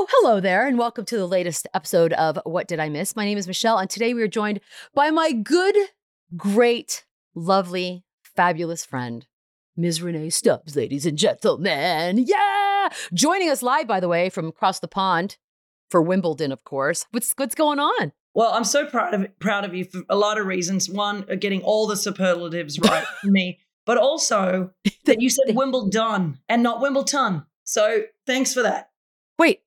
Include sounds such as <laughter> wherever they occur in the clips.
Oh, hello there, and welcome to the latest episode of What Did I Miss? My name is Michelle, and today we are joined by my good, great, lovely, fabulous friend, Ms. Rennae Stubbs, ladies and gentlemen. Yeah! Joining us live, by the way, from across the pond for Wimbledon, of course. What's, what's going on? Well, I'm so proud of proud of you for a lot of reasons. One, uh, getting all the superlatives right <laughs> for me, but also <laughs> that you said Wimbledon and not Wimbledon. So thanks for that. Wait,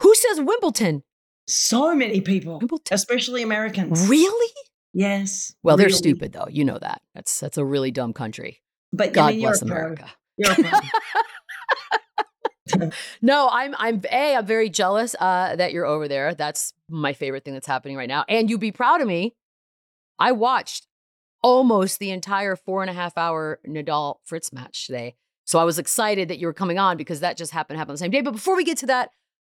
who says Wimbledon? So many people, Wimbledon. especially Americans. Really? Yes. Well, they're stupid, though. You know that. That's that's a really dumb country. But I God mean, you're bless. America. <laughs> <laughs> No, I'm I'm a I'm very jealous uh, that you're over there. That's my favorite thing that's happening right now. And you'd be proud of me. I watched almost the entire four and a half hour Nadal Fritz match today. So I was excited that you were coming on because that just happened to happen on the same day. But before we get to that,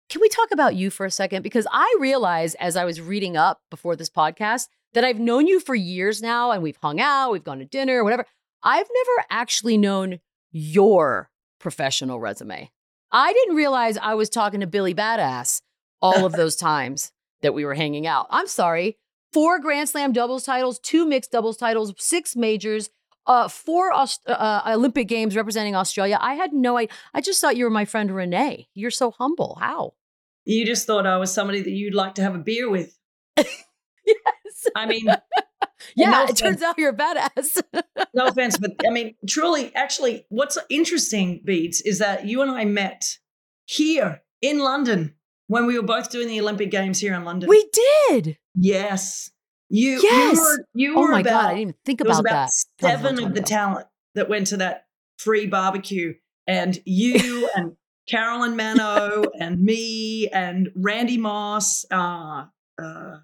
can we talk about you for a second? Because I realized as I was reading up before this podcast that I've known you for years now and we've hung out, we've gone to dinner, whatever. I've never actually known your professional resume. I didn't realize I was talking to Billy Badass all of those <laughs> times that we were hanging out. I'm sorry. Four Grand Slam doubles titles, two mixed doubles titles, six majors, uh, four Aust- uh, Olympic Games representing Australia. I had no idea. I just thought you were my friend Rennae. You're so humble. How? You just thought I was somebody that you'd like to have a beer with. <laughs> yes. I mean, <laughs> Yeah, no it offense. turns out you're a badass. no <laughs> offense, but I mean, truly, actually, what's interesting, Beats, is that you and I met here in London when we were both doing the Olympic Games here in London. we did. yes, you. Yes. You were, you Oh were my about, God, I didn't even think about about that. God, that's a long seven of the talent that went to that free barbecue, and you and Carolyn Manno <laughs> and me and Randy Moss. Uh, uh,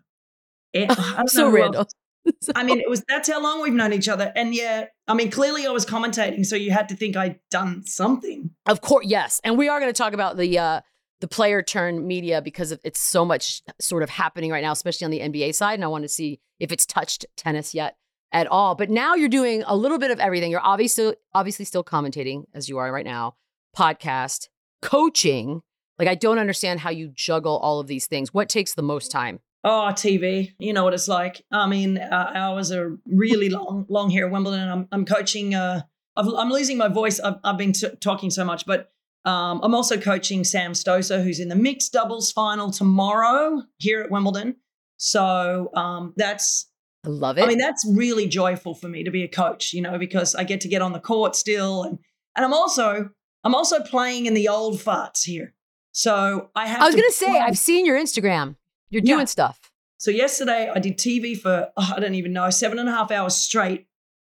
and, I so random. <laughs> I mean, it was that's how long we've known each other. And yeah, I mean, clearly I was commentating, so you had to think I'd done something. Of course, yes. And we are going to talk about the uh the player turn media because it's so much sort of happening right now, especially on the NBA side. And I want to see if it's touched tennis yet at all. But now you're doing a little bit of everything. You're obviously obviously still commentating as you are right now, podcast, coaching. Like I don't understand how you juggle all of these things. What takes the most time? Oh, TV, you know what it's like. I mean, uh, hours are really long, long here at Wimbledon. I'm, I'm coaching. Uh, I've, I'm losing my voice. I've, I've been t- talking so much, but um, I'm also coaching Sam Stosur, who's in the mixed doubles final tomorrow here at Wimbledon. So um, that's I love it. I mean, that's really joyful for me to be a coach, you know, because I get to get on the court still, and and I'm also I'm also playing in the old farts here. So I have. I was going to say. I've seen your Instagram. You're Yeah. doing stuff. So yesterday I did TV for oh, I don't even know seven and a half hours straight.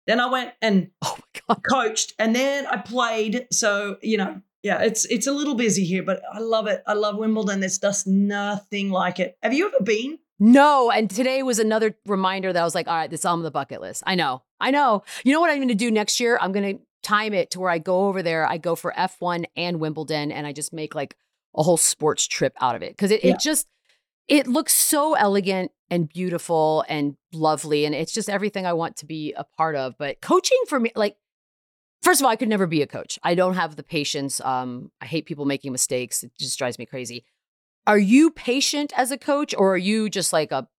Then I went and <laughs> Oh my god. coached, and then I played. So you know, yeah, it's it's a little busy here, but I love it. I love Wimbledon. There's just nothing like it. Have you ever been? No, and today was another reminder that I was like, all right, this is on the bucket list. I know, I know. You know what I'm going to do next year? I'm going to time it to where I go over there. I go for F1 and Wimbledon, and I just make like a whole sports trip out of it because it, Yeah. it just it looks so elegant and beautiful and lovely, and it's just everything I want to be a part of. But coaching for me, like. First of all, I could never be a coach. I don't have the patience. Um, I hate people making mistakes. It just drives me crazy. Are you patient as a coach, or are you just like a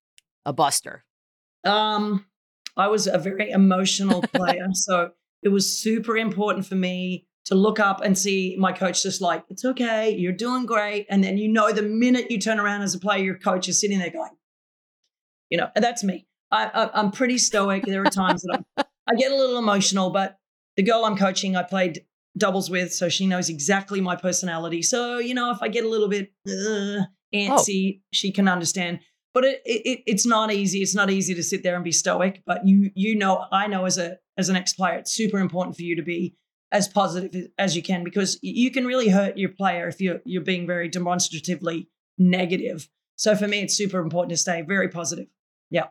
a buster? Um, I was a very emotional <laughs> player, so it was super important for me to look up and see my coach just like, it's okay, you're doing great. And then you know, the minute you turn around as a player, your coach is sitting there going, you know, and that's me. I, I, I'm pretty stoic. There are times that I'm, I get a little emotional, but the girl I'm coaching, I played doubles with, so she knows exactly my personality. So you know, if I get a little bit uh, antsy, oh. she can understand. But it, it it's not easy. It's not easy to sit there and be stoic. But you you know, I know as a as an ex player, it's super important for you to be as positive as you can because you can really hurt your player if you're you're being very demonstratively negative. So for me, it's super important to stay very positive. Yeah.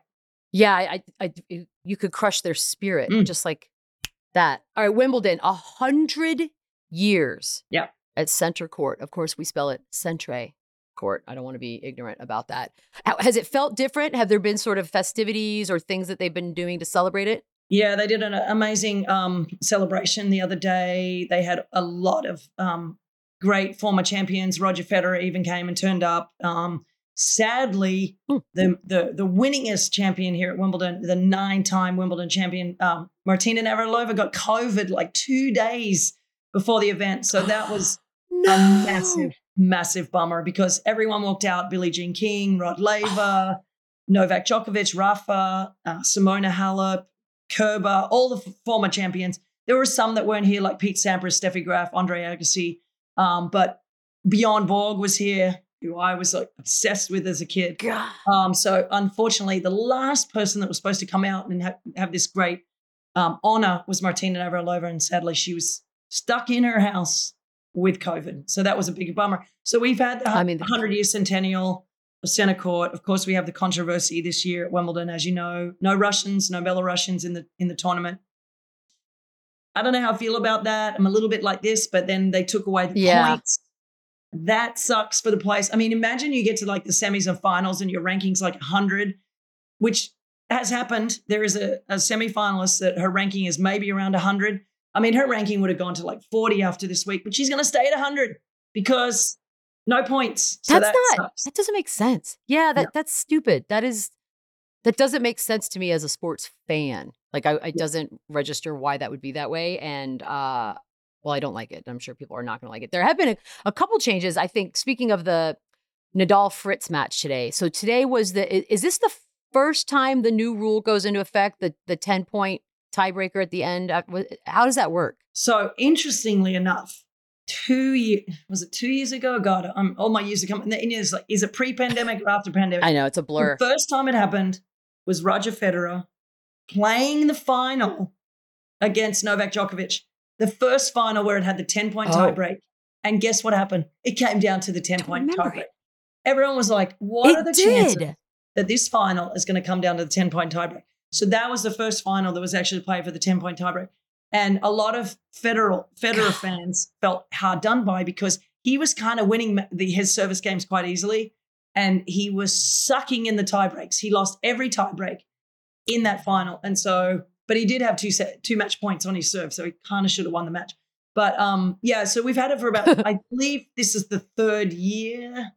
Yeah, I, I, I you could crush their spirit mm. just like that. All right, Wimbledon, a hundred years. Yeah. At Center Court. Of course, we spell it Centre Court. I don't want to be ignorant about that. How, has it felt different? Have there been sort of festivities or things that they've been doing to celebrate it? Yeah, they did an amazing um, celebration the other day. They had a lot of um, great former champions. Roger Federer even came and turned up. Um, sadly, mm. the, the the winningest champion here at Wimbledon, the nine-time Wimbledon champion, um, Martina Navratilova, got COVID like two days before the event. So that was <gasps> no. a massive, massive bummer because everyone walked out. Billie Jean King, Rod Laver, <sighs> Novak Djokovic, Rafa, uh, Simona Halep, Kerber, all the f- former champions. There were some that weren't here, like Pete Sampras, Steffi Graf, Andre Agassi. Um, but Bjorn Borg was here, who I was like obsessed with as a kid. Um, so unfortunately, the last person that was supposed to come out and ha- have this great um, honor was Martina Navratilova, and sadly, she was stuck in her house with COVID. So that was a big bummer. So we've had the I mean, 100 year centennial of Center Court. Of course, we have the controversy this year at Wimbledon, as you know. No Russians, no Belarusians in the in the tournament. I don't know how I feel about that. I'm a little bit like this, but then they took away the yeah. points. That sucks for the place. I mean, imagine you get to like the semis and finals and your ranking's like 100, which has happened. There is a, a semi-finalist that her ranking is maybe around 100. I mean, her ranking would have gone to like 40 after this week, but she's going to stay at 100 because no points. So that's that not. Sucks. That doesn't make sense. Yeah, that yeah. that's stupid. That is that doesn't make sense to me as a sports fan. Like, I, it doesn't register why that would be that way. And uh, well, I don't like it. I'm sure people are not going to like it. There have been a, a couple changes. I think. Speaking of the Nadal Fritz match today, so today was the. Is this the first time the new rule goes into effect? The the ten point tiebreaker at the end. How does that work? So interestingly enough, two years was it two years ago? Oh God, I'm all my years are coming. And it's like, is it pre-pandemic or after pandemic? I know it's a blur. The first time it happened was Roger Federer playing the final against Novak Djokovic. The first final where it had the 10 point oh. tiebreak. And guess what happened? It came down to the 10 point tiebreak. Everyone was like, what it are the did. chances that this final is going to come down to the 10 point tiebreak? So that was the first final that was actually played for the 10 point tiebreak. And a lot of Federer, Federer <sighs> fans felt hard done by because he was kind of winning the, his service games quite easily. And he was sucking in the tiebreaks. He lost every tiebreak in that final. And so, but he did have two set, two match points on his serve. So he kind of should have won the match. But um, yeah, so we've had it for about, <laughs> I believe this is the third year.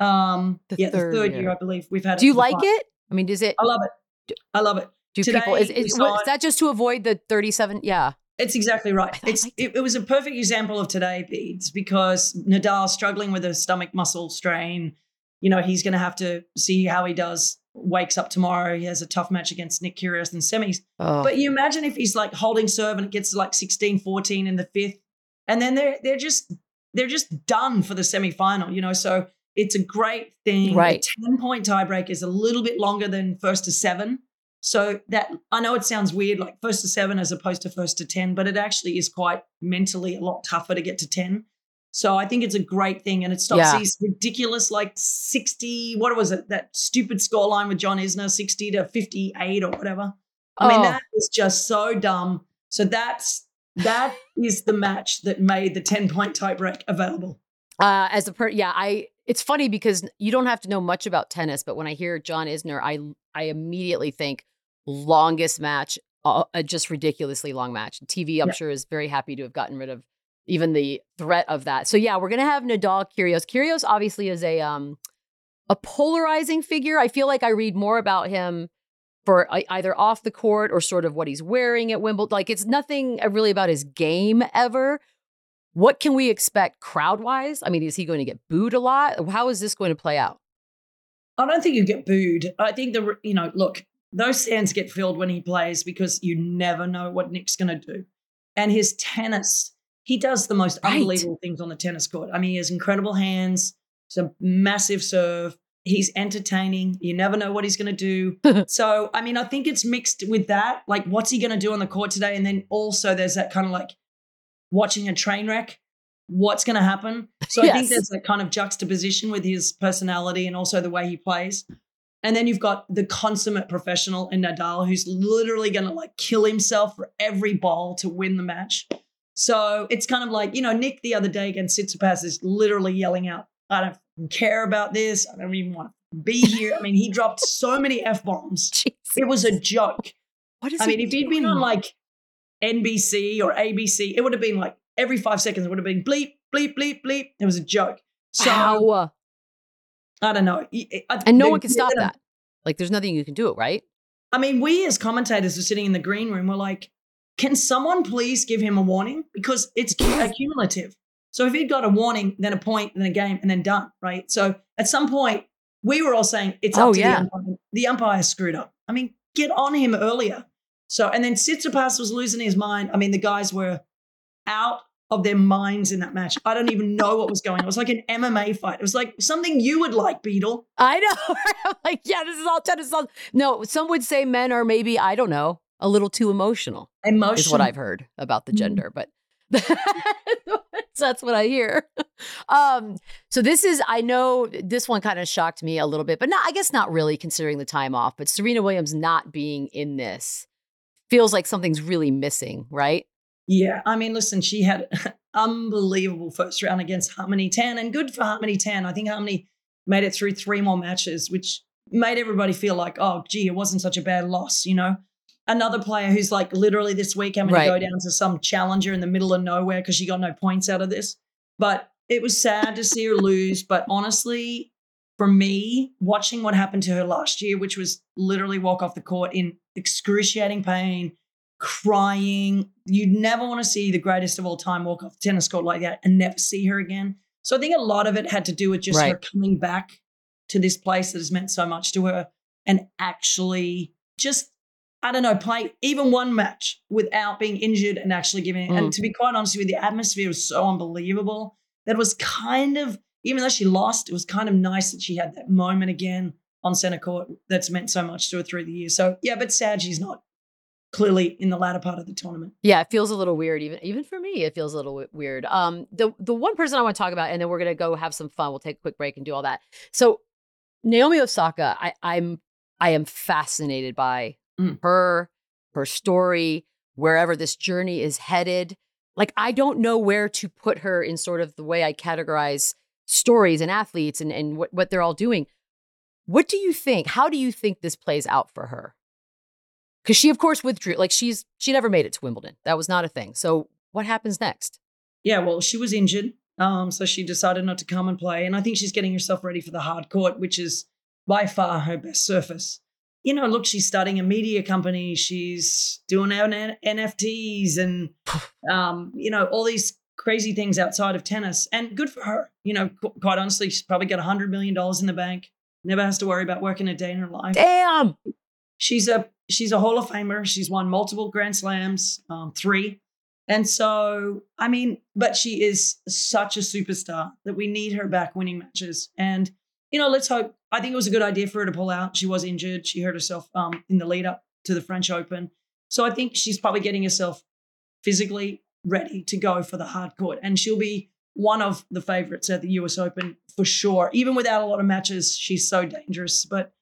Um, the yeah, third the third year. year. I believe we've had. Do you like it? I mean, does it? I love it. I love it. Do Today, people is, is, is that just to avoid the 37? Yeah. It's exactly right. It's it, it, was a perfect example of today, beads, because Nadal struggling with a stomach muscle strain. You know, he's going to have to see how he does. Wakes up tomorrow. He has a tough match against Nick Kyrgios in semis. Oh. But you imagine if he's like holding serve and it gets like 16, 14 in the fifth, and then they're they're just they're just done for the semifinal. You know, so it's a great thing. Right. A 10 point tiebreak is a little bit longer than first to seven. So that I know it sounds weird, like first to seven as opposed to first to 10, but it actually is quite mentally a lot tougher to get to 10. So I think it's a great thing. And it stops yeah. these ridiculous, like 60, what was it? That stupid scoreline with John Isner, 60 to 58 or whatever. I oh. mean, that is just so dumb. So that's that is the match that made the 10 point tiebreak available. Uh, as a per, yeah, I. It's funny because you don't have to know much about tennis, but when I hear John Isner, I I immediately think longest match, uh, just ridiculously long match. TV, I'm yeah. sure, is very happy to have gotten rid of even the threat of that. So yeah, we're gonna have Nadal Kyrgios. Kyrgios obviously is a um a polarizing figure. I feel like I read more about him for either off the court or sort of what he's wearing at Wimbledon. Like it's nothing uh, really about his game ever. What can we expect crowd wise? I mean, is he going to get booed a lot? How is this going to play out? I don't think you get booed. I think the you know look those stands get filled when he plays because you never know what Nick's going to do. And his tennis, he does the most Right. unbelievable things on the tennis court. I mean, he has incredible hands, it's a massive serve. He's entertaining. You never know what he's going to do. <laughs> so, I mean, I think it's mixed with that. Like, what's he going to do on the court today? And then also, there's that kind of like watching a train wreck. What's going to happen? So, I think there's that kind of juxtaposition with his personality and also the way he plays. And then you've got the consummate professional in Nadal who's literally going to like kill himself for every ball to win the match. So it's kind of like, you know, Nick the other day against Tsitsipas is literally yelling out, I don't care about this. I don't even want to be here. I mean, he dropped so many F bombs. <laughs> It was a joke. What is I mean, if he'd been on like NBC or ABC, it would have been like every five seconds, it would have been bleep, bleep, bleep, bleep. It was a joke. So Ow. I don't know. Eh, I- and no one can stop that. Like, there's nothing you can do, right? I mean, we as commentators were sitting in the green room. We're like, can someone please give him a warning? Because it's cu- uh, accumulative. So if he'd got a warning, then a point, then a game, and then done, right? So at some point, we were all saying it's up Oh, to yeah. the umpire. The umpire screwed up. I mean, get on him earlier. So and then Tsitsipas was losing his mind. I mean, the guys were out of their minds in that match. I don't even know what was going on. It was like an MMA fight. It was like something you would like, Beadle. I know. <laughs> I'm like, yeah, this is all tennis. All... No, some would say men are maybe, I don't know, a little too emotional, Emotion. is what I've heard about the Mm. gender, but <laughs> that's what I hear. <laughs> Um, so this is, I know this one kind of shocked me a little bit, but not, I guess not really considering the time off, but Serena Williams not being in this feels like something's really missing, right? Yeah, I mean, listen, she had <laughs> unbelievable first round against Harmony Tan, and good for Harmony Tan. I think Harmony made it through three more matches, which made everybody feel like, oh, gee, it wasn't such a bad loss, you know? Another player who's like literally this week having Right. to go down to some challenger in the middle of nowhere because she got no points out of this. But it was sad to see her lose. But honestly, for me, watching what happened to her last year, which was literally walk off the court in excruciating pain, crying. You'd never want to see the greatest of all time walk off the tennis court like that and never see her again. So I think a lot of it had to do with just her coming back to this place that has meant so much to her and actually just, I don't know, play even one match without being injured and actually giving it. And mm. to be quite honest with you, the atmosphere was so unbelievable that was kind of, even though she lost, it was kind of nice that she had that moment again on center court that's meant so much to her through the years. So yeah, but sad she's not clearly in the latter part of the tournament. Yeah, it feels a little weird, even even for me. It feels a little wi- weird. Um, the the one person I want to talk about, and then we're gonna go have some fun. We'll take a quick break and do all that. So, Naomi Osaka, I, I'm I am fascinated by Mm. her, her story, wherever this journey is headed. Like, I don't know where to put her in sort of the way I categorize stories and athletes and and what what they're all doing. What do you think? How do you think this plays out for her? Because she, of course, withdrew. Like she's she never made it to Wimbledon. That was not a thing. So what happens next? Yeah, well, she was injured. Um, so she decided not to come and play. And I think she's getting herself ready for the hard court, which is by far her best surface. You know, look, she's starting a media company. She's doing NFTs and, <sighs> um, you know, all these crazy things outside of tennis. And good for her. You know, qu- quite honestly, she's probably got $100 million in the bank. Never has to worry about working a day in her life. Damn. She's a she's a Hall of Famer. She's won multiple Grand Slams, um, three, and so I mean, but she is such a superstar that we need her back winning matches. And you know, let's hope. I think it was a good idea for her to pull out. She was injured. She hurt herself um, in the lead up to the French Open, so I think she's probably getting herself physically ready to go for the hard court, and she'll be one of the favorites at the US Open for sure. Even without a lot of matches, she's so dangerous. But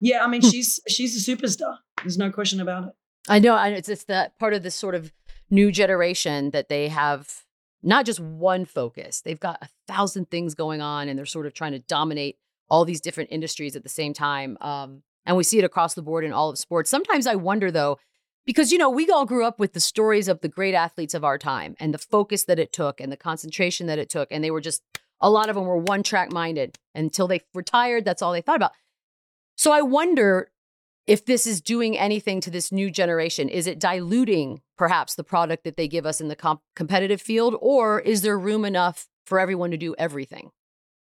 yeah, I mean, she's she's a superstar. There's no question about it. I know. I, it's it's that part of this sort of new generation that they have not just one focus. They've got a thousand things going on, and they're sort of trying to dominate all these different industries at the same time. Um, and we see it across the board in all of sports. Sometimes I wonder though, because you know we all grew up with the stories of the great athletes of our time and the focus that it took and the concentration that it took, and they were just a lot of them were one track minded until they retired. That's all they thought about. So I wonder if this is doing anything to this new generation. Is it diluting perhaps the product that they give us in the comp- competitive field, or is there room enough for everyone to do everything?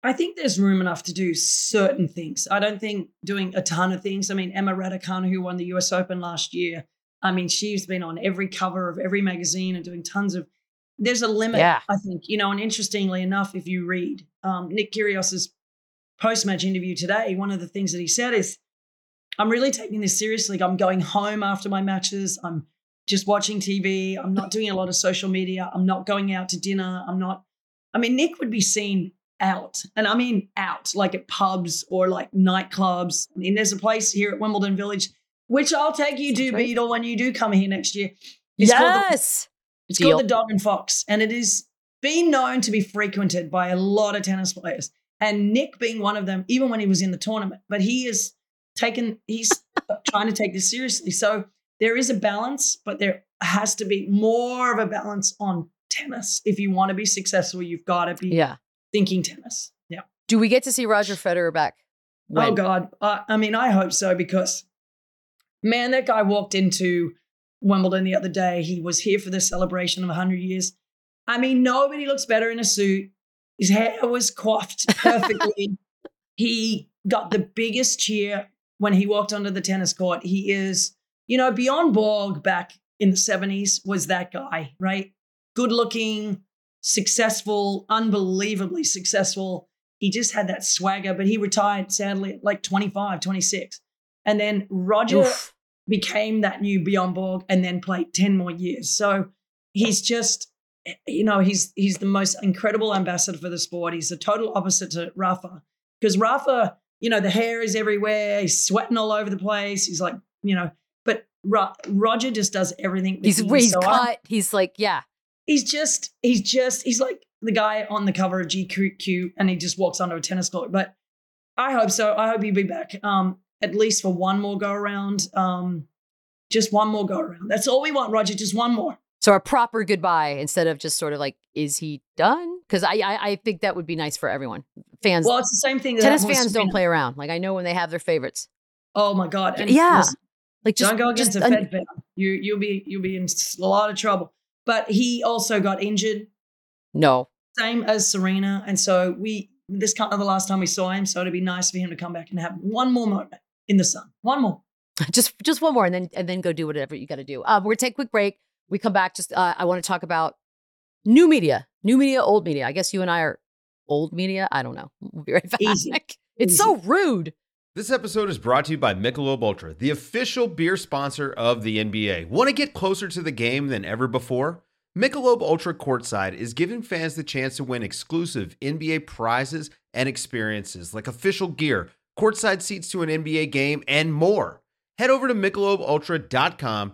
I think there's room enough to do certain things. I don't think doing a ton of things. I mean, Emma Raducanu, who won the US Open last year, I mean, she's been on every cover of every magazine and doing tons of there's a limit. Yeah. I think you know. And interestingly enough, if you read um, Nick Kyrgios's post-match interview today, one of the things that he said is, "I'm really taking this seriously. I'm going home after my matches. I'm just watching TV. I'm not doing a lot of social media. I'm not going out to dinner. I'm not. I mean, Nick would be seen out, and I mean out, like at pubs or like nightclubs. I mean, there's a place here at Wimbledon Village, which I'll take you to, right. Beadle, when you do come here next year. It's called the yes. it's Deal. called the Dog and Fox, and it is been known to be frequented by a lot of tennis players. And Nick being one of them, even when he was in the tournament, but he is taken, he's <laughs> trying to take this seriously. So there is a balance, but there has to be more of a balance on tennis. If you want to be successful, you've got to be Yeah. thinking tennis. Yeah. Do we get to see Roger Federer back? Oh God. Uh, I mean, I hope so because, man, that guy walked into Wimbledon the other day. He was here for the celebration of 100 years. I mean, nobody looks better in a suit. His hair was coiffed perfectly. <laughs> he got the biggest cheer when he walked onto the tennis court. He is, you know, Bjorn Borg back in the 70s was that guy, right? Good looking, successful, unbelievably successful. He just had that swagger, but he retired sadly at like 25, 26. And then Roger Oof. became that new Bjorn Borg and then played 10 more years. So he's just, you know, he's he's the most incredible ambassador for the sport. He's the total opposite to Rafa. Because Rafa, you know, the hair is everywhere, he's sweating all over the place. He's like, you know, but Ro- Roger just does everything. He's ease. he's So cut. He's like, yeah. he's just he's just he's like the guy on the cover of GQ and he just walks onto a tennis court. But I hope so. I hope he'll be back um, at least for one more go around. Um, just one more go around. That's all we want, Roger. Just one more. So a proper goodbye instead of just sort of like, is he done? Because I, I I think that would be nice for everyone. Fans, Well, it's the same thing. tennis fans don't play around. Like I know when they have their favorites. Oh my god! And Yeah, listen, Like just don't go against just a Fed fan. You you'll be you'll be in a lot of trouble. But he also got injured, no. same as Serena, and so we this kind of the last time we saw him. So it'd be nice for him to come back and have one more moment in the sun. One more. <laughs> just just one more and then and then go do whatever you got to do. Um, we're gonna take a quick break. We come back. Just uh, I want to talk about new media, new media, old media. I guess you and I are old media. I don't know. We'll be right back. Easy. It's so rude. This episode is brought to you by Michelob Ultra, the official beer sponsor of the NBA. Want to get closer to the game than ever before? Michelob Ultra Courtside is giving fans the chance to win exclusive NBA prizes and experiences like official gear, courtside seats to an NBA game, and more. Head over to michelobultra.com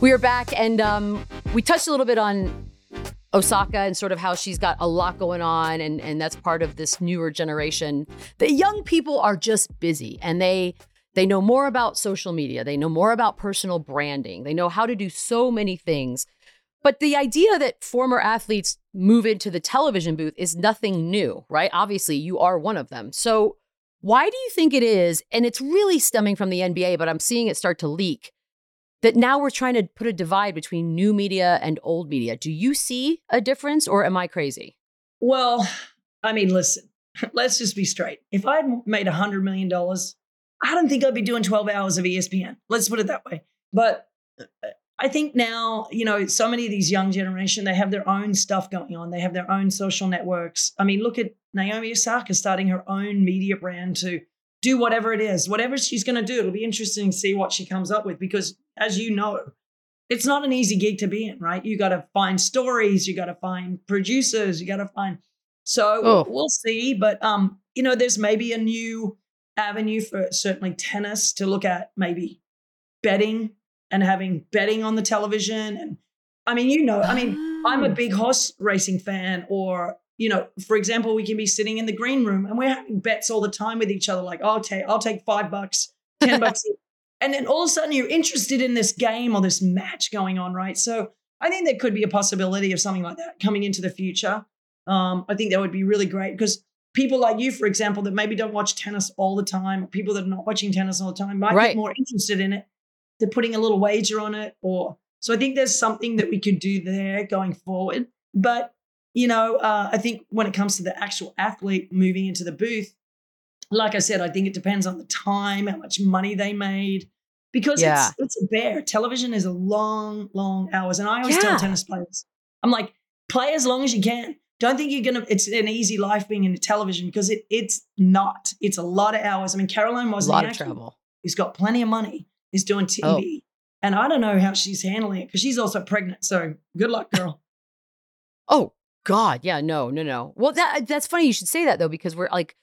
We are back, and um, we touched a little bit on Osaka and sort of how she's got a lot going on, and and that's part of this newer generation. The young people are just busy, and they they know more about social media, they know more about personal branding, they know how to do so many things. But the idea that former athletes move into the television booth is nothing new, right? Obviously, you are one of them. So why do you think it is? And it's really stemming from the NBA, but I'm seeing it start to leak that now we're trying to put a divide between new media and old media. Do you see a difference or am I crazy? Well, I mean, listen, <laughs> let's just be straight. If I had made $100 million, I don't think I'd be doing 12 hours of ESPN. Let's put it that way. But uh, I think now, you know, so many of these young generation, they have their own stuff going on. They have their own social networks. I mean, look at Naomi Osaka starting her own media brand to do whatever it is, whatever she's going to do. It'll be interesting to see what she comes up with because, as you know, it's not an easy gig to be in, right? You got to find stories, you got to find producers, you got to find. So Oh. we'll see, but um, you know, there's maybe a new avenue for certainly tennis to look at, maybe betting and having betting on the television. And I mean, you know, I mean, I'm a Oh. big horse racing fan, or you know, for example, we can be sitting in the green room and we're having bets all the time with each other, like, I'll take, I'll take five bucks, ten <laughs> bucks, and then all of a sudden you're interested in this game or this match going on, right? So I think there could be a possibility of something like that coming into the future. Um, I think that would be really great because people like you, for example, that maybe don't watch tennis all the time, people that are not watching tennis all the time might Right. get more interested in it. They're putting a little wager on it, or so I think there's something that we could do there going forward. But you know, uh, I think when it comes to the actual athlete moving into the booth, like I said, I think it depends on the time, how much money they made, because Yeah. it's it's a bear. Television is a long, long hours, and I always Yeah. tell tennis players, I'm like, play as long as you can. Don't think you're gonna. It's an easy life being into television because it it's not. It's a lot of hours. I mean, Caroline was A lot of travel. Who's got plenty of money is doing TV, and I don't know how she's handling it because she's also pregnant. So good luck, girl. <laughs> Oh God, yeah, no, no, no. Well, that that's funny. You should say that though, because we're like,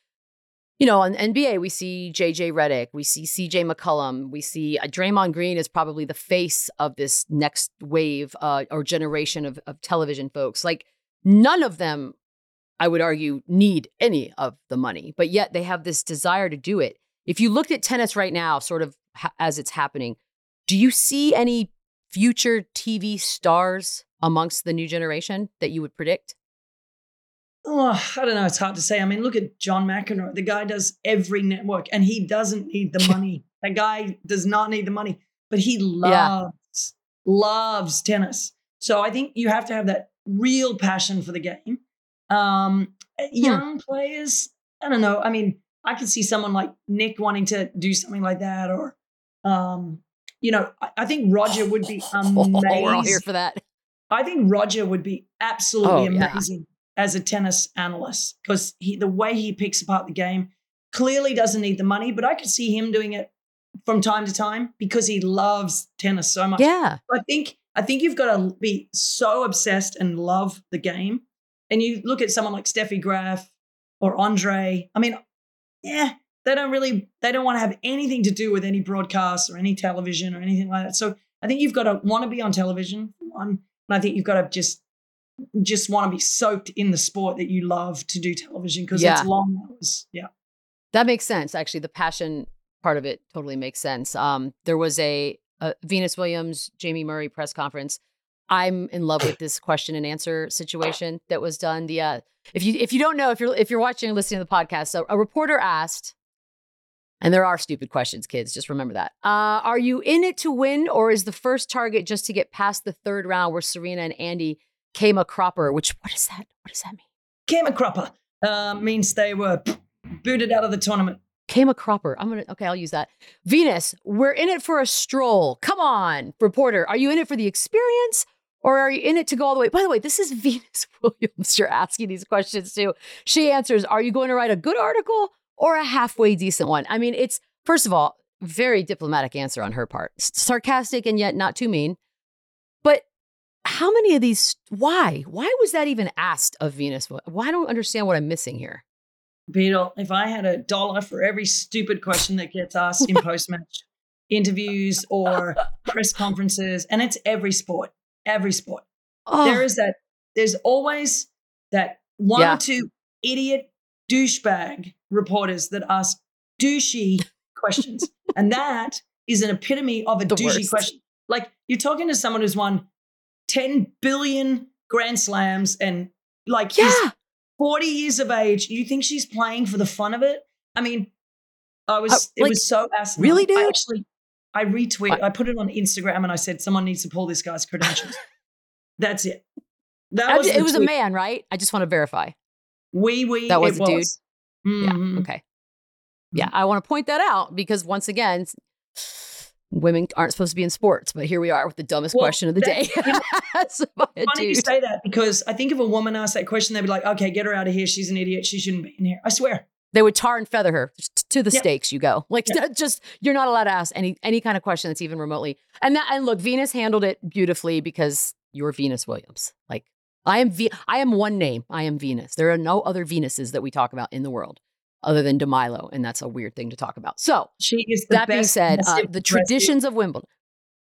you know, on NBA we see JJ Redick, we see CJ McCollum, we see uh, Draymond Green is probably the face of this next wave uh, or generation of of television folks. Like none of them, I would argue, need any of the money, but yet they have this desire to do it. If you looked at tennis right now, sort of ha- as it's happening, do you see any future TV stars amongst the new generation that you would predict? Oh, I don't know. It's hard to say. I mean, look at John McEnroe. The guy does every network and he doesn't need the <laughs> money. that guy does not need the money, but he loves, loves tennis. So I think you have to have that real passion for the game. Um, young players, I don't know. I mean, I could see someone like Nick wanting to do something like that, or, um, you know, I, I think Roger would be amazing. <laughs> We're all here for that. I think Roger would be absolutely Oh, yeah. amazing as a tennis analyst because he the way he picks apart the game clearly doesn't need the money, but I could see him doing it from time to time because he loves tennis so much. Yeah. I think I think you've got to be so obsessed and love the game. And you look at someone like Steffi Graf or Andre. I mean, yeah, they don't really they don't want to have anything to do with any broadcasts or any television or anything like that. So I think you've got to want to be on television one, and I think you've got to just just want to be soaked in the sport that you love to do television because Yeah. it's long hours. Yeah. That makes sense. Actually, the passion part of it totally makes sense. Um, there was a, a Venus Williams, Jamie Murray press conference. I'm in love with this question and answer situation that was done. The uh, if you if you don't know if you're if you're watching and listening to the podcast, so a reporter asked, and there are stupid questions, kids. Just remember that. Uh, are you in it to win, or is the first target just to get past the third round where Serena and Andy came a cropper? Which what is that? What does that mean? Came a cropper uh, means they were booted out of the tournament. Came a cropper. I'm gonna okay, I'll use that. Venus, we're in it for a stroll. Come on, reporter. Are you in it for the experience or are you in it to go all the way? By the way, this is <laughs> Venus Williams. You're asking these questions too. She answers, Are you going to write a good article or a halfway decent one? I mean, it's first of all, very diplomatic answer on her part. Sarcastic and yet not too mean. But how many of these why? Why was that even asked of Venus? Why I don't understand what I'm missing here. Beadle, if I had a dollar for every stupid question that gets asked in <laughs> post match interviews or press conferences, and it's every sport, every sport, Oh, there is that, there's always that one Yeah. or two idiot douchebag reporters that ask douchey <laughs> questions. and that is an epitome of a The douchey worst. question. Like you're talking to someone who's won 10 billion grand slams and like yeah. 40 years of age. You think she's playing for the fun of it? I mean, I was Uh, it like, was so asinine. really, I dude? actually I retweet, I put it on Instagram and I said someone needs to pull this guy's credentials. <laughs> That's it. That was it was a man, right? I just want to verify. Wee wee. That was a dude? was. Mhm. Yeah. Okay. Yeah, I want to point that out because once again, women aren't supposed to be in sports, but here we are with the dumbest Well, question of the day. that- Asked by a Funny you say that because I think if a woman asked that question, they'd be like, "Okay, get her out of here. She's an idiot. She shouldn't be in here." I swear. They would tar and feather her to the Yep. stakes. You go like Yep. that <laughs> just you're not allowed to ask any any kind of question that's even remotely. And that and look, Venus handled it beautifully because you're Venus Williams. Like I am v- I am one name. I am Venus. There are no other Venuses that we talk about in the world other than de Milo, and that's a weird thing to talk about. So She is the that being said, uh, the traditions of Wimbledon.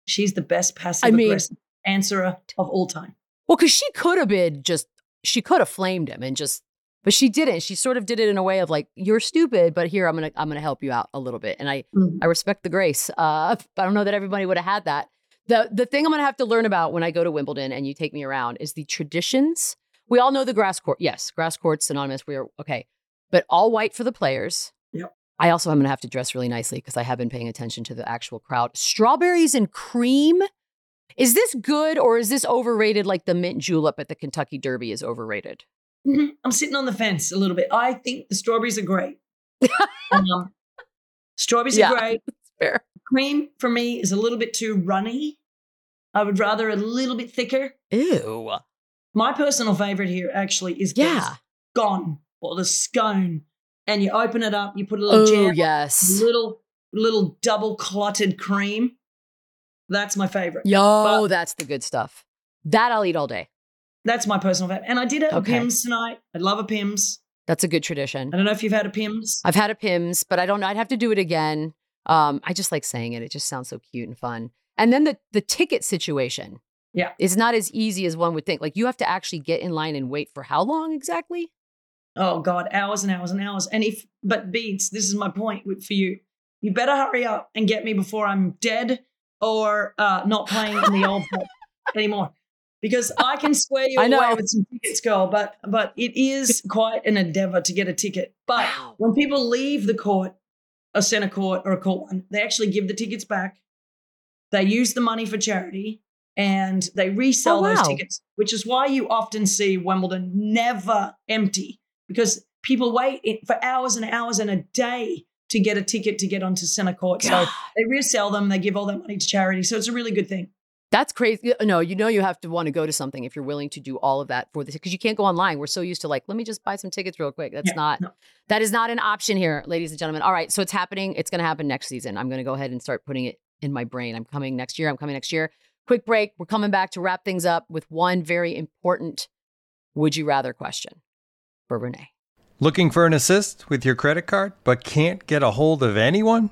She's the best passive I mean- answerer of all time. Well, because she could have been just, she could have flamed him and just, but she didn't. She sort of did it in a way of like, you're stupid, but here I'm gonna, I'm gonna help you out a little bit. And I, Mhm. I respect the grace. Uh, <laughs> I don't know that everybody would have had that. The, the thing I'm gonna have to learn about when I go to Wimbledon and you take me around is the traditions, We all know the grass court. Yes, grass court's synonymous. We are okay, but all white for the players. Yep. I also am going to have to dress really nicely because I have been paying attention to the actual crowd. Strawberries and cream. Is this good or is this overrated? Like the mint julep at the Kentucky Derby is overrated. Mhm. I'm sitting on the fence a little bit. I think the strawberries are great. <laughs> um, strawberries Yeah. are great. <laughs> Fair. Cream for me is a little bit too runny. I would rather a little bit thicker. Ew. My personal favorite here actually is the Yeah. scone or the scone. And you open it up, you put a little Oh jam, yes. little little double clotted cream. That's my favorite. Yo, But- that's the good stuff. That I'll eat all day. That's my personal favorite. And I did have Okay. a Pimm's tonight. I love a Pimm's. That's a good tradition. I don't know if you've had a Pimm's. I've had a Pimm's, but I don't know. I'd have to do it again. Um, I just like saying it. It just sounds so cute and fun. And then the the ticket situation. Yeah. Is not as easy as one would think. Like you have to actually get in line and wait for how long exactly? Oh God, hours and hours and hours. And if, but Beats, this is my point for you. You better hurry up and get me before I'm dead or uh, not playing in the old <laughs> <laughs> anymore. Because I can swear you I know. away with some tickets, girl. But but it is quite an endeavor to get a ticket. But Wow. when people leave the court, a center court or a court one, they actually give the tickets back. They use the money for charity and they resell Oh, those tickets, which is why you often see Wimbledon never empty because people wait for hours and hours and a day to get a ticket to get onto center court. So they resell them, they give all that money to charity. So it's a really good thing. That's crazy. No, you know you have to want to go to something if you're willing to do all of that for this because you can't go online. We're so used to like, let me just buy some tickets real quick. That's Yeah, not no. that is not an option here, ladies and gentlemen. All right, so it's happening. It's going to happen next season. I'm going to go ahead and start putting it in my brain. I'm coming next year. I'm coming next year. Quick break. We're coming back to wrap things up with one very important would you rather question for Rennae. Looking for an assist with your credit card but can't get a hold of anyone?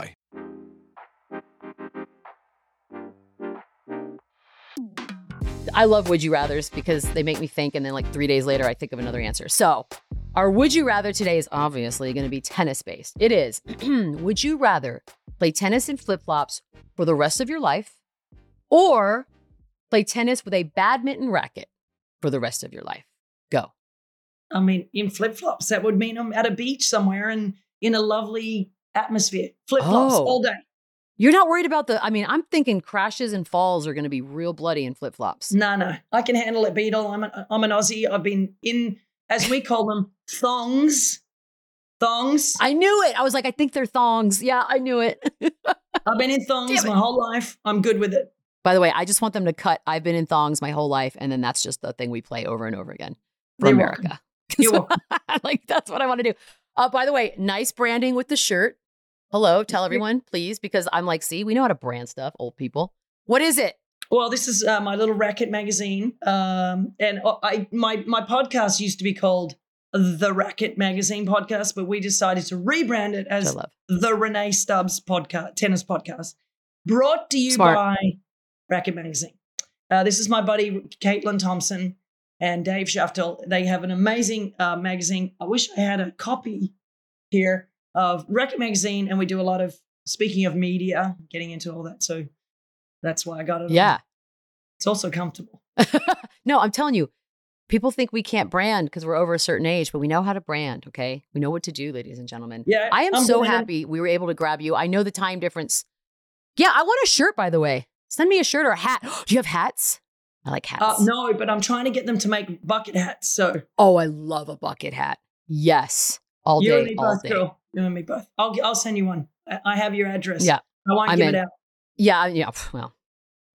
I love would you rathers because they make me think, and then like three days later, I think of another answer. So, our would you rather today is obviously going to be tennis based. It is. <clears throat> would you rather play tennis in flip flops for the rest of your life or play tennis with a badminton racket for the rest of your life? Go. I mean, in flip flops, that would mean I'm at a beach somewhere and in a lovely atmosphere. Flip flops Oh. all day. You're not worried about the, I mean, I'm thinking crashes and falls are going to be real bloody in flip flops. No, no, I can handle it, Beadle. I'm an, I'm an Aussie. I've been in, as we call them, thongs. Thongs. I knew it. I was like, I think they're thongs. Yeah, I knew it. <laughs> I've been in thongs my whole life. I'm good with it. By the way, I just want them to cut. I've been in thongs my whole life, and then that's just the thing we play over and over again for You're America. welcome. You're welcome. <laughs> like that's what I want to do. Uh, by the way, nice branding with the shirt. Hello, tell <laughs> everyone, please, because I'm like, see, we know how to brand stuff, old people. What is it? Well, this is uh, my little racket magazine, um, and I my my podcast used to be called the Racquet Magazine Podcast, but we decided to rebrand it as the Rennae Stubbs Podcast, Tennis Podcast, brought to you Smart. by Racquet Magazine. Uh, this is my buddy Caitlin Thompson and Dave Shaftel. They have an amazing uh, magazine. I wish I had a copy here of Racquet Magazine, and we do a lot of speaking of media, getting into all that. So that's why I got it. on. Yeah. it's also comfortable. <laughs> no, I'm telling you, people think we can't brand because we're over a certain age, but we know how to brand. Okay, we know what to do, ladies and gentlemen. Yeah, I am I'm so branding. happy we were able to grab you. I know the time difference. Yeah, I want a shirt, by the way. Send me a shirt or a hat. <gasps> Do you have hats? I like hats. Uh, no, but I'm trying to get them to make bucket hats. So Oh, I love a bucket hat. Yes. All you day, all day. girl. You and me both. I'll I'll send you one. I, have your address. Yeah. I won't I'm give in. it out. Yeah, yeah. Well,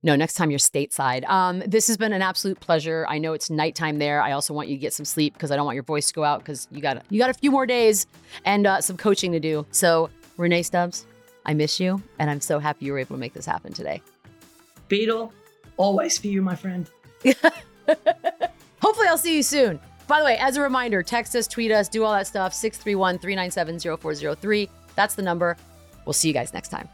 no, next time you're stateside. Um, this has been an absolute pleasure. I know it's nighttime there. I also want you to get some sleep because I don't want your voice to go out because you got you got a few more days and uh, some coaching to do. So Rennae Stubbs, I miss you, and I'm so happy you were able to make this happen today. Beadle, always for you, my friend. <laughs> Hopefully, I'll see you soon. By the way, as a reminder, text us, tweet us, do all that stuff. 631 397 0403. That's the number. We'll see you guys next time.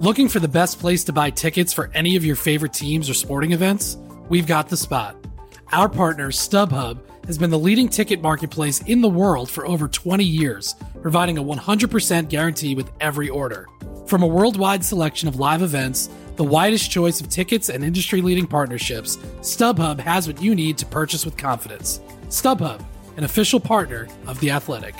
Looking for the best place to buy tickets for any of your favorite teams or sporting events? We've got the spot. Our partner, StubHub, has been the leading ticket marketplace in the world for over 20 years, providing a 100% guarantee with every order. From a worldwide selection of live events, the widest choice of tickets, and industry leading partnerships, StubHub has what you need to purchase with confidence. StubHub, an official partner of The Athletic.